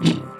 Yeah.